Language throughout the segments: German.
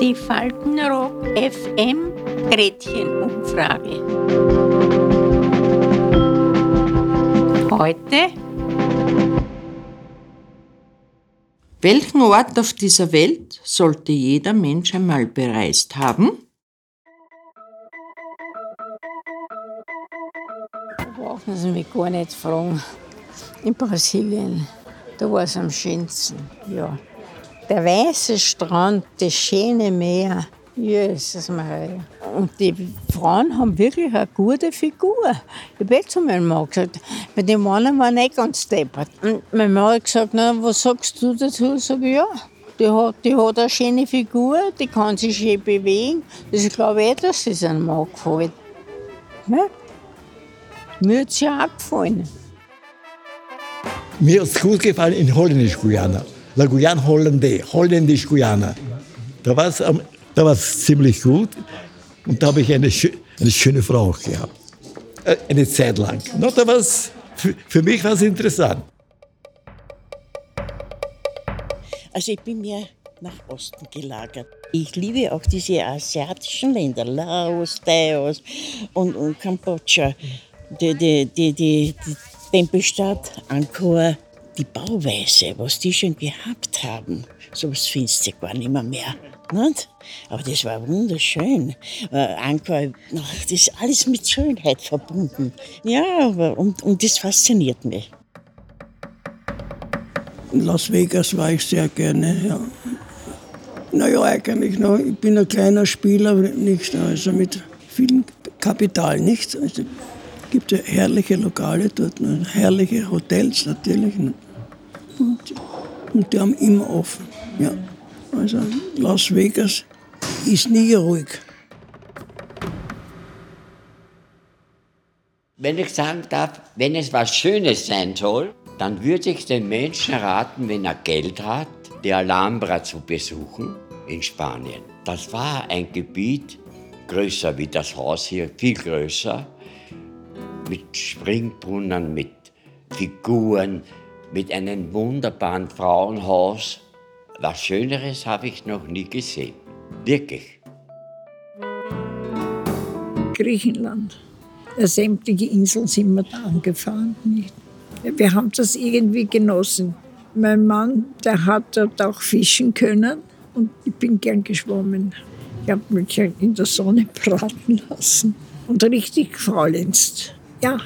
Die Faltenrock FM Gretchenumfrage. Heute Welchen Ort auf dieser Welt sollte jeder Mensch einmal bereist haben? brauchen Sie mich gar nicht fragen. In Brasilien, da war es am schönsten. Ja. Der weiße Strand, das schöne Meer. Jesus Maria. Und die Frauen haben wirklich eine gute Figur. Ich habe zu meinem Mann gesagt, weil die Männer waren nicht ganz deppert. Und mein Mann hat gesagt, na, was sagst du dazu? Ich sage, ja, die hat, die hat eine schöne Figur, die kann sich schön bewegen. Das ist, glaube ich, dass es einem Mann gefällt. Ja? Mir hat es ja auch gefallen. Mir es gut gefallen in Holländisch-Guyana. La Guyane Hollandais, Holländisch-Guyana. Da war es da war's ziemlich gut. Und da habe ich eine, eine schöne Frau gehabt. Äh, eine Zeit lang. No, da war's, für, für mich war es interessant. Also ich bin mehr nach Osten gelagert. Ich liebe auch diese asiatischen Länder, Laos, Laos und, und Kambodscha die, die, die, die Tempelstadt Angkor, die Bauweise, was die schon gehabt haben, sowas findest du gar nicht mehr. mehr nicht? Aber das war wunderschön. Äh, Angkor, das ist alles mit Schönheit verbunden. Ja, und, und das fasziniert mich. In Las Vegas war ich sehr gerne, ja. Naja, eigentlich noch. Ich bin ein kleiner Spieler, nicht also mit viel Kapital, nichts. Also gibt ja herrliche Lokale dort, ne? herrliche Hotels natürlich. Ne? Und, und, die haben immer offen. Ja. Also Las Vegas ist nie ruhig. Wenn ich sagen darf, wenn es was Schönes sein soll, dann würde ich den Menschen raten, wenn er Geld hat, die Alhambra zu besuchen in Spanien. Das war ein Gebiet größer wie das Haus hier, viel größer mit Springbrunnen, mit Figuren, mit einem wunderbaren Frauenhaus. Was Schöneres habe ich noch nie gesehen. Wirklich. Griechenland. Sämtliche Inseln sind wir da angefahren. Nicht? Wir haben das irgendwie genossen. Mein Mann, der hat dort auch fischen können und ich bin gern geschwommen. Ich habe mich in der Sonne braten lassen und richtig gefaulenzt. Ja,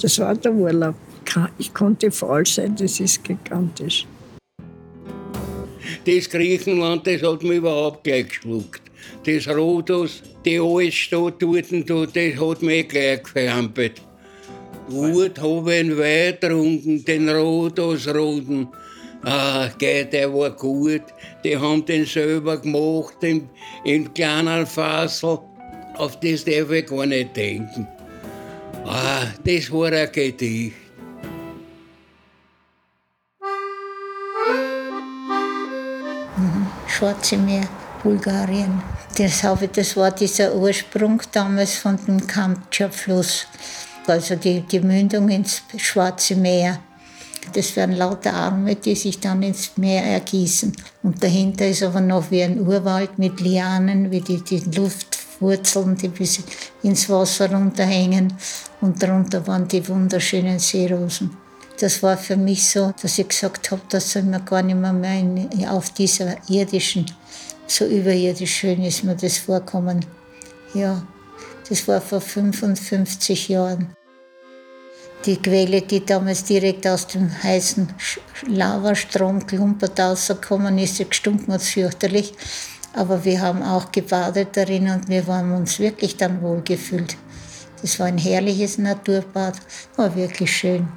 das war der Urlaub. Ich konnte faul sein, das ist gigantisch. Das Griechenland, das hat mich überhaupt gleich geschluckt. Das Rhodos, die Altstadt dort, das hat mich gleich gefampelt. Dort habe ich einen Wein getrunken, den Rhodos-Roden. Ah, gell, der war gut. Die haben den selber gemacht, in, in kleinen Fassel. Auf das darf ich gar nicht denken. Ah, das war ein Gedicht. Schwarze Meer, Bulgarien. Das, das war dieser Ursprung damals von dem Kamtscha-Fluss, also die, die Mündung ins Schwarze Meer. Das wären lauter Arme, die sich dann ins Meer ergießen. Und dahinter ist aber noch wie ein Urwald mit Lianen, wie die, die Luftwurzeln, die bis ins Wasser runterhängen. Und darunter waren die wunderschönen Seerosen. Das war für mich so, dass ich gesagt habe, das soll mir gar nicht mehr, mehr auf dieser irdischen, so überirdisch schön ist mir das vorkommen. Ja, das war vor 55 Jahren. Die Quelle, die damals direkt aus dem heißen Lavastrom klumpert rausgekommen ist, gestunken und fürchterlich. Aber wir haben auch gebadet darin und wir haben uns wirklich dann wohl gefühlt. Das war ein herrliches Naturbad, war wirklich schön.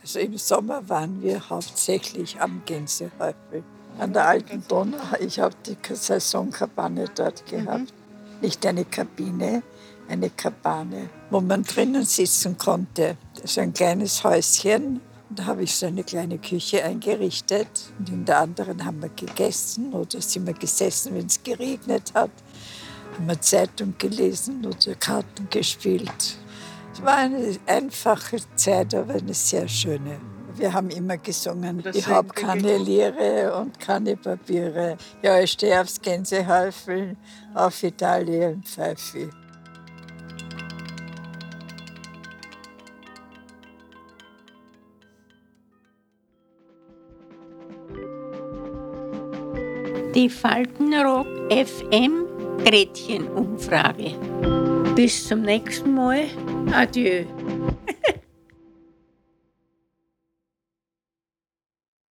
Also im Sommer waren wir hauptsächlich am Gänsehäufel. An der alten Donau. Ich habe die Saisonkabane dort gehabt. Mhm. Nicht eine Kabine, eine Kabane, wo man drinnen sitzen konnte. Das ist ein kleines Häuschen. Da habe ich so eine kleine Küche eingerichtet und in der anderen haben wir gegessen oder sind wir gesessen, wenn es geregnet hat. Haben wir Zeitung gelesen oder Karten gespielt. Es war eine einfache Zeit, aber eine sehr schöne. Wir haben immer gesungen, ich habe keine Lehre und keine Papiere. Ja, ich stehe aufs Gänsehäufeln, auf Italien pfeife Die Faltenrock FM Gretchen Umfrage. Bis zum nächsten Mal. Adieu.